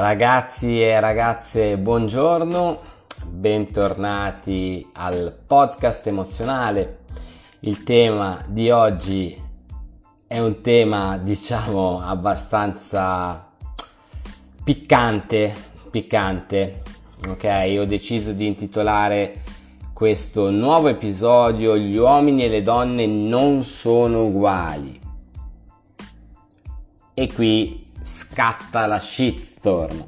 Ragazzi e ragazze, buongiorno, bentornati al podcast emozionale. Il tema di oggi è un tema, diciamo, abbastanza piccante, piccante. Ok, ho deciso di intitolare questo nuovo episodio Gli uomini e le donne non sono uguali. E qui scatta la shitstorm.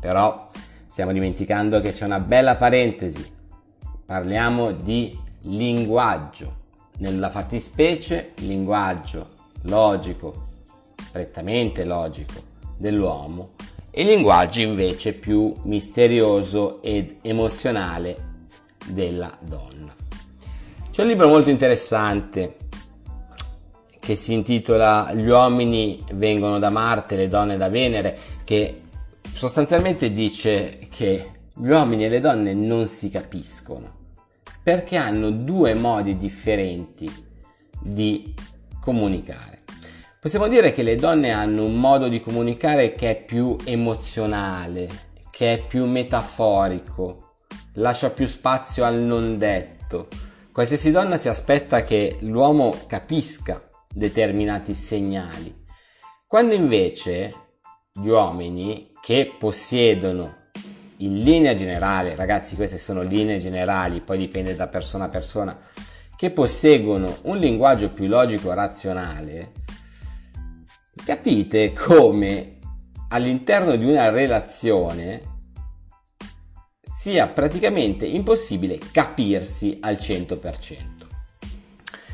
Però stiamo dimenticando che c'è una bella parentesi. Parliamo di linguaggio. Nella fattispecie, linguaggio logico, prettamente logico dell'uomo e linguaggio invece più misterioso ed emozionale della donna. C'è un libro molto interessante che si intitola Gli uomini vengono da Marte, le donne da Venere, che sostanzialmente dice che gli uomini e le donne non si capiscono perché hanno due modi differenti di comunicare. Possiamo dire che le donne hanno un modo di comunicare che è più emozionale, che è più metaforico, lascia più spazio al non detto. Qualsiasi donna si aspetta che l'uomo capisca determinati segnali. Quando invece gli uomini che possiedono in linea generale, ragazzi queste sono linee generali, poi dipende da persona a persona, che posseggono un linguaggio più logico razionale, capite come all'interno di una relazione sia praticamente impossibile capirsi al 100%.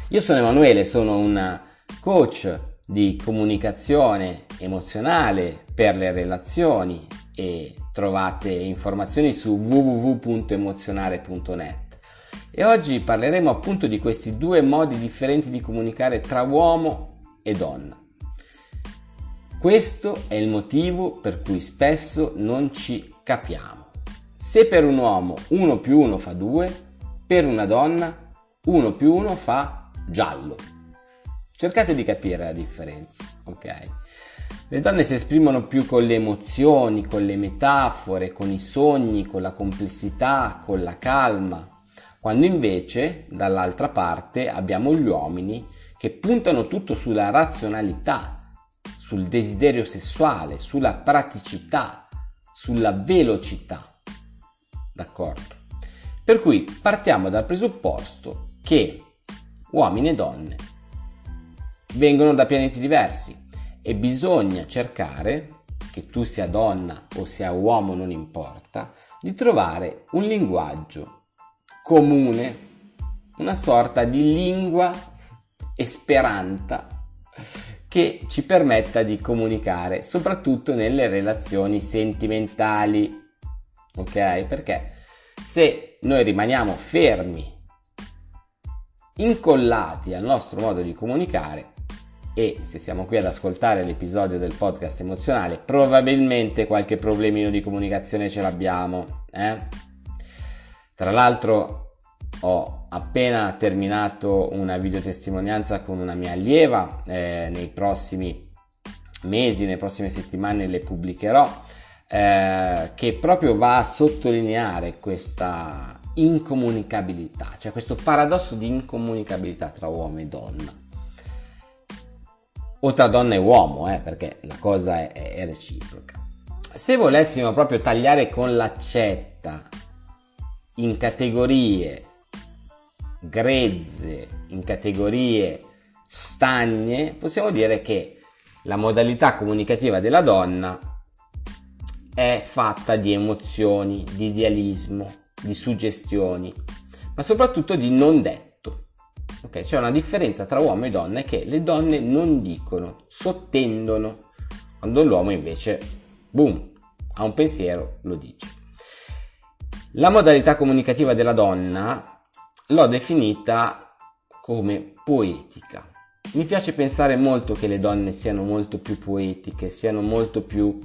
Io sono Emanuele, sono una coach di comunicazione emozionale per le relazioni e trovate informazioni su www.emozionare.net. E oggi parleremo appunto di questi due modi differenti di comunicare tra uomo e donna. Questo è il motivo per cui spesso non ci capiamo. Se per un uomo 1 più 1 fa 2, per una donna 1 più 1 fa giallo. Cercate di capire la differenza, ok? Le donne si esprimono più con le emozioni, con le metafore, con i sogni, con la complessità, con la calma, quando invece dall'altra parte abbiamo gli uomini che puntano tutto sulla razionalità, sul desiderio sessuale, sulla praticità, sulla velocità. D'accordo? Per cui partiamo dal presupposto che uomini e donne vengono da pianeti diversi e bisogna cercare, che tu sia donna o sia uomo non importa, di trovare un linguaggio comune, una sorta di lingua esperanta che ci permetta di comunicare, soprattutto nelle relazioni sentimentali. Ok? Perché se noi rimaniamo fermi, incollati al nostro modo di comunicare, e se siamo qui ad ascoltare l'episodio del podcast emozionale, probabilmente qualche problemino di comunicazione ce l'abbiamo. Eh? Tra l'altro ho appena terminato una videotestimonianza con una mia allieva, eh, nei prossimi mesi, nelle prossime settimane le pubblicherò, eh, che proprio va a sottolineare questa incomunicabilità, cioè questo paradosso di incomunicabilità tra uomo e donna o tra donna e uomo, eh, perché la cosa è, è reciproca. Se volessimo proprio tagliare con l'accetta in categorie grezze, in categorie stagne, possiamo dire che la modalità comunicativa della donna è fatta di emozioni, di idealismo, di suggestioni, ma soprattutto di non detto. Ok, c'è una differenza tra uomo e donna è che le donne non dicono, sottendono, quando l'uomo invece, boom, ha un pensiero, lo dice. La modalità comunicativa della donna l'ho definita come poetica. Mi piace pensare molto che le donne siano molto più poetiche, siano molto più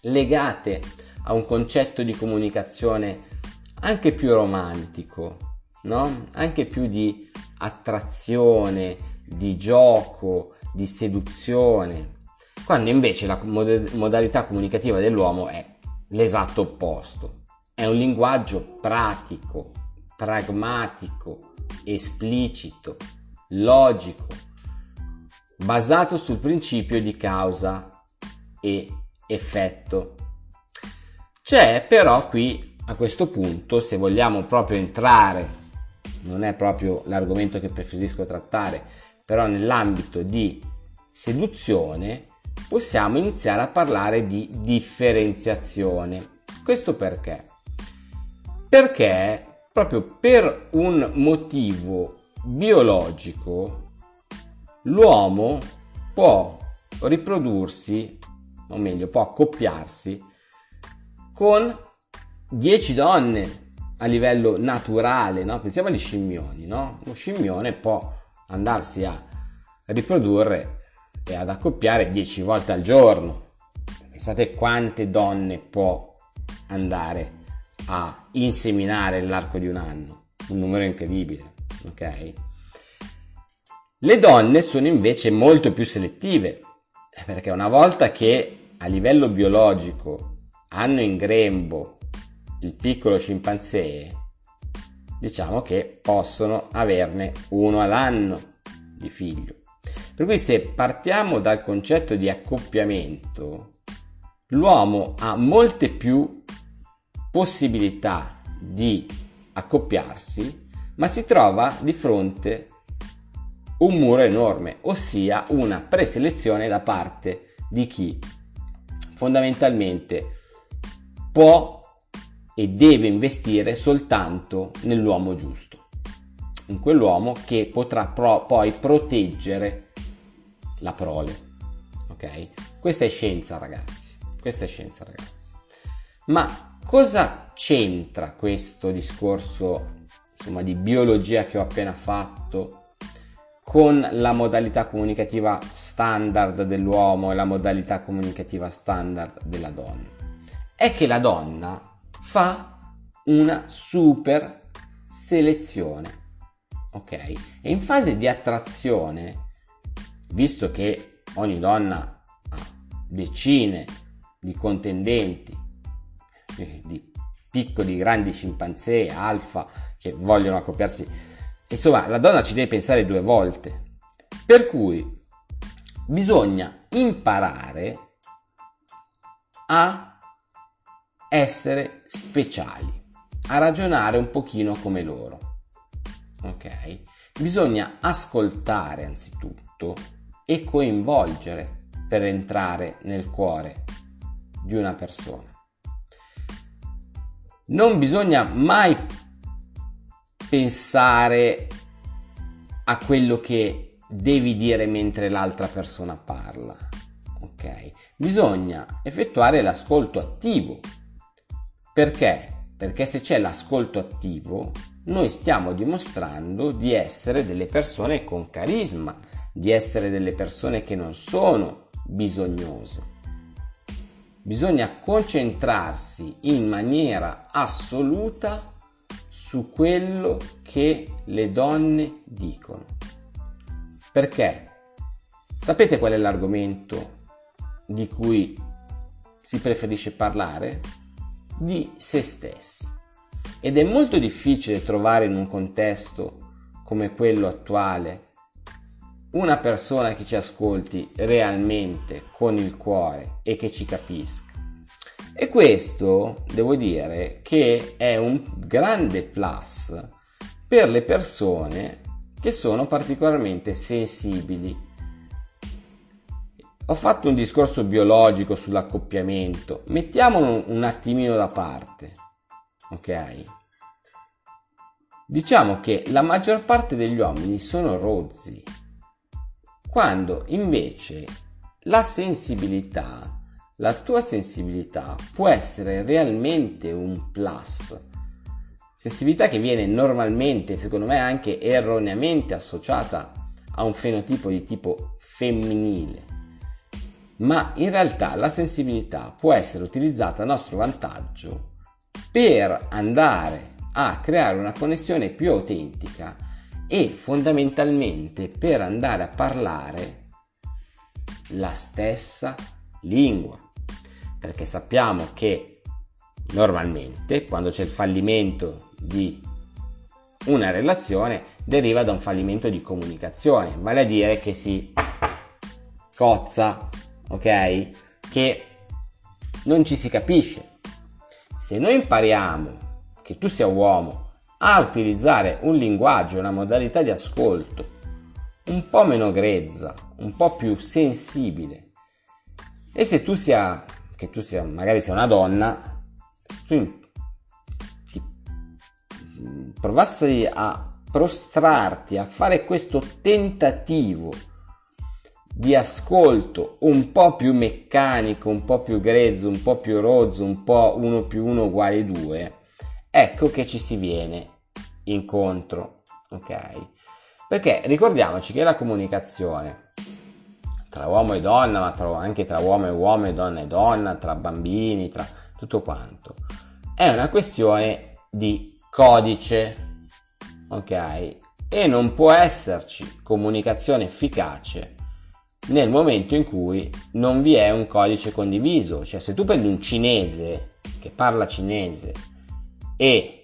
legate a un concetto di comunicazione anche più romantico, no? Anche più di attrazione, di gioco, di seduzione. quando invece la modalità comunicativa dell'uomo è l'esatto opposto. È un linguaggio pratico, pragmatico, esplicito, logico, basato sul principio di causa e effetto. C'è però qui a questo punto, se vogliamo proprio entrare, non è proprio l'argomento che preferisco trattare, però nell'ambito di seduzione, possiamo iniziare a parlare di differenziazione. Questo perché? Perché proprio per un motivo biologico l'uomo può riprodursi, o meglio, può accoppiarsi con 10 donne a livello naturale, no? Pensiamo agli scimmioni, no? Uno scimmione può andarsi a riprodurre e ad accoppiare 10 volte al giorno. Pensate quante donne può andare a inseminare nell'arco di un anno, un numero incredibile, ok? Le donne sono invece molto più selettive, perché una volta che a livello biologico hanno in grembo il piccolo scimpanzé, diciamo che possono averne uno all'anno di figlio. Per cui se partiamo dal concetto di accoppiamento, l'uomo ha molte più possibilità di accoppiarsi, ma si trova di fronte un muro enorme, ossia una preselezione da parte di chi fondamentalmente può e deve investire soltanto nell'uomo giusto, in quell'uomo che potrà pro- poi proteggere la prole. Ok? Questa è scienza, ragazzi. Questa è scienza, ragazzi. Ma cosa c'entra questo discorso insomma, di biologia che ho appena fatto con la modalità comunicativa standard dell'uomo e la modalità comunicativa standard della donna? È che la donna fa una super selezione. Ok? E in fase di attrazione visto che ogni donna ha decine di contendenti, eh, di piccoli, grandi scimpanzé, alfa, che vogliono accoppiarsi, insomma, la donna ci deve pensare due volte. Per cui bisogna imparare a essere speciali, a ragionare un pochino come loro. Ok? Bisogna ascoltare anzitutto e coinvolgere per entrare nel cuore di una persona. Non bisogna mai pensare a quello che devi dire mentre l'altra persona parla. Ok? Bisogna effettuare l'ascolto attivo. Perché? Perché se c'è l'ascolto attivo, noi stiamo dimostrando di essere delle persone con carisma, di essere delle persone che non sono bisognose. Bisogna concentrarsi in maniera assoluta su quello che le donne dicono. Perché? Sapete qual è l'argomento di cui si preferisce parlare? Di se stessi. Ed è molto difficile trovare in un contesto come quello attuale una persona che ci ascolti realmente con il cuore e che ci capisca. E questo devo dire che è un grande plus per le persone che sono particolarmente sensibili. Ho fatto un discorso biologico sull'accoppiamento, mettiamolo un attimino da parte, ok? Diciamo che la maggior parte degli uomini sono rozzi, quando invece la sensibilità, la tua sensibilità può essere realmente un plus. Sensibilità che viene normalmente, secondo me anche erroneamente associata a un fenotipo di tipo femminile. Ma in realtà la sensibilità può essere utilizzata a nostro vantaggio per andare a creare una connessione più autentica e fondamentalmente per andare a parlare la stessa lingua. Perché sappiamo che normalmente quando c'è il fallimento di una relazione deriva da un fallimento di comunicazione, vale a dire che si cozza, ok? Che non ci si capisce. Se noi impariamo che tu sia uomo a utilizzare un linguaggio, una modalità di ascolto un po' meno grezza, un po' più sensibile, e se tu sia, che tu sia, magari sia una donna, tu ti provassi a prostrarti a fare questo tentativo di ascolto un po' più meccanico, un po' più grezzo, un po' più rozzo, un po' 1 più 1 uguale 2, ecco che ci si viene incontro, ok? Perché ricordiamoci che la comunicazione tra uomo e donna, ma tra, anche tra uomo e uomo e donna e donna, tra bambini, tra tutto quanto, è una questione di codice, ok? E non può esserci comunicazione efficace nel momento in cui non vi è un codice condiviso. Cioè, se tu prendi un cinese che parla cinese e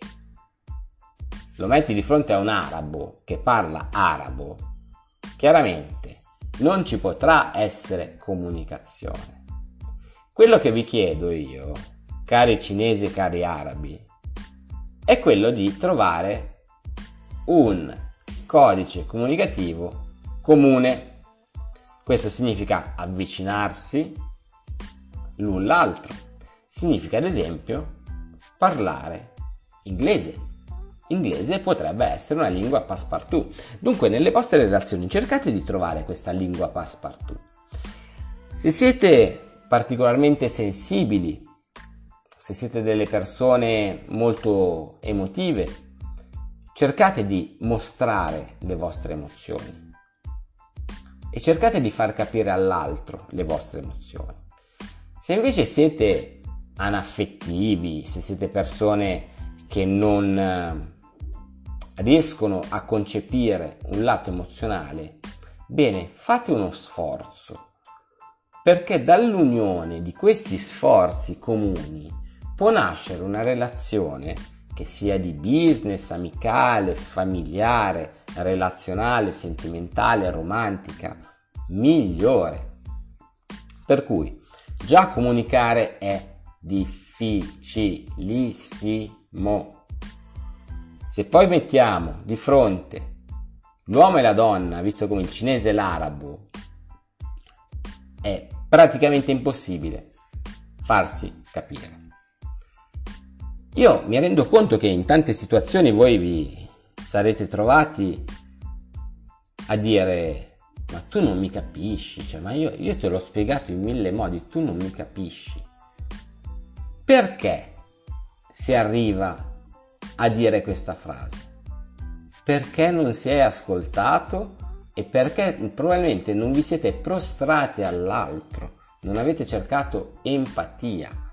lo metti di fronte a un arabo che parla arabo, chiaramente non ci potrà essere comunicazione. Quello che vi chiedo io, cari cinesi e cari arabi, è quello di trovare un codice comunicativo comune questo significa avvicinarsi l'un l'altro. Significa ad esempio parlare inglese. Inglese potrebbe essere una lingua passepartout. Dunque nelle vostre relazioni cercate di trovare questa lingua passepartout. Se siete particolarmente sensibili, se siete delle persone molto emotive, cercate di mostrare le vostre emozioni e cercate di far capire all'altro le vostre emozioni. Se invece siete anaffettivi, se siete persone che non eh, riescono a concepire un lato emozionale, bene, fate uno sforzo, perché dall'unione di questi sforzi comuni può nascere una relazione che sia di business, amicale, familiare, relazionale, sentimentale, romantica, migliore. Per cui già comunicare è difficilissimo. Se poi mettiamo di fronte l'uomo e la donna, visto come il cinese e l'arabo, è praticamente impossibile farsi capire. Io mi rendo conto che in tante situazioni voi vi sarete trovati a dire ma tu non mi capisci, cioè, ma io, io te l'ho spiegato in mille modi, tu non mi capisci. Perché si arriva a dire questa frase? Perché non si è ascoltato e perché probabilmente non vi siete prostrati all'altro, non avete cercato empatia.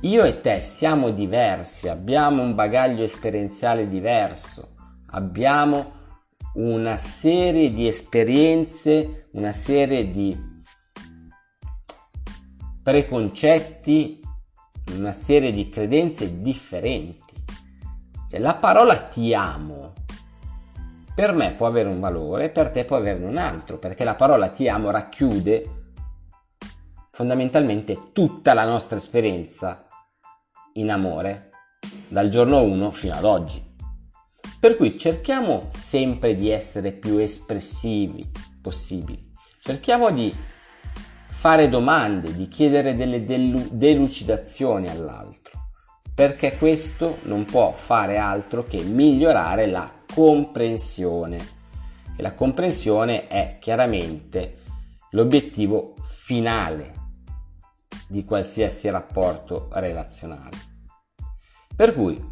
Io e te siamo diversi, abbiamo un bagaglio esperienziale diverso, abbiamo una serie di esperienze, una serie di preconcetti, una serie di credenze differenti. Cioè, la parola ti amo per me può avere un valore, per te può averne un altro, perché la parola ti amo racchiude fondamentalmente tutta la nostra esperienza in amore dal giorno 1 fino ad oggi. Per cui cerchiamo sempre di essere più espressivi possibili. Cerchiamo di fare domande, di chiedere delle delu- delucidazioni all'altro, perché questo non può fare altro che migliorare la comprensione. E la comprensione è chiaramente l'obiettivo finale di qualsiasi rapporto relazionale. Per cui,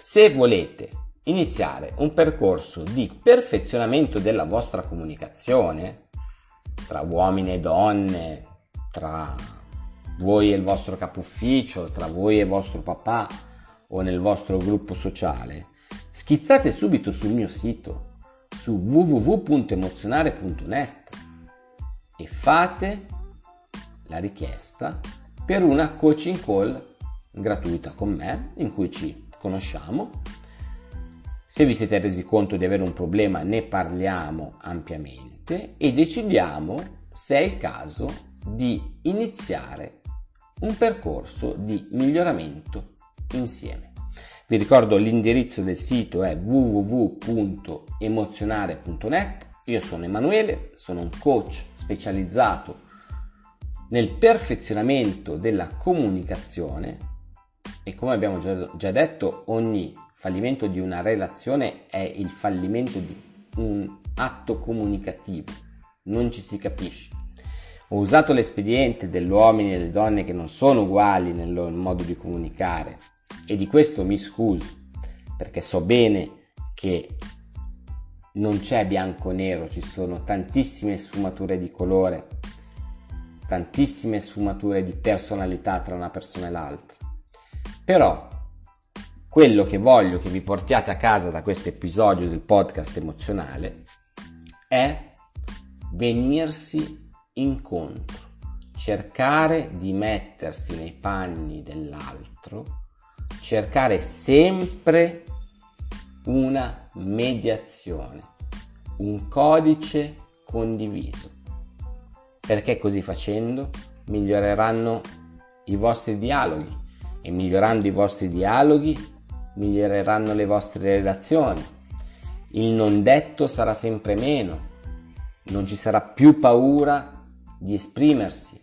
se volete iniziare un percorso di perfezionamento della vostra comunicazione tra uomini e donne, tra voi e il vostro capo ufficio, tra voi e vostro papà o nel vostro gruppo sociale, schizzate subito sul mio sito su www.emozionare.net e fate la richiesta per una coaching call gratuita con me in cui ci conosciamo. Se vi siete resi conto di avere un problema ne parliamo ampiamente e decidiamo se è il caso di iniziare un percorso di miglioramento insieme. Vi ricordo l'indirizzo del sito è www.emozionare.net. Io sono Emanuele, sono un coach specializzato nel perfezionamento della comunicazione e come abbiamo già, detto ogni fallimento di una relazione è il fallimento di un atto comunicativo, non ci si capisce. Ho usato l'espediente degli uomini e delle donne che non sono uguali nel loro modo di comunicare e di questo mi scuso perché so bene che non c'è bianco o nero, ci sono tantissime sfumature di colore, tantissime sfumature di personalità tra una persona e l'altra. Però quello che voglio che vi portiate a casa da questo episodio del podcast emozionale è venirsi incontro, cercare di mettersi nei panni dell'altro cercare sempre una mediazione, un codice condiviso, perché così facendo miglioreranno i vostri dialoghi e migliorando i vostri dialoghi miglioreranno le vostre relazioni. Il non detto sarà sempre meno, non ci sarà più paura di esprimersi,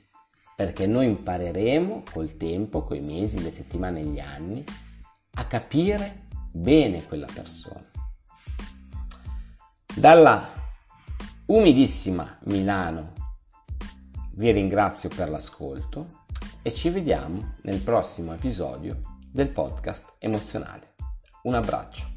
perché noi impareremo col tempo, coi mesi, le settimane gli anni, a capire bene quella persona. Dalla umidissima Milano vi ringrazio per l'ascolto e ci vediamo nel prossimo episodio del podcast emozionale. Un abbraccio.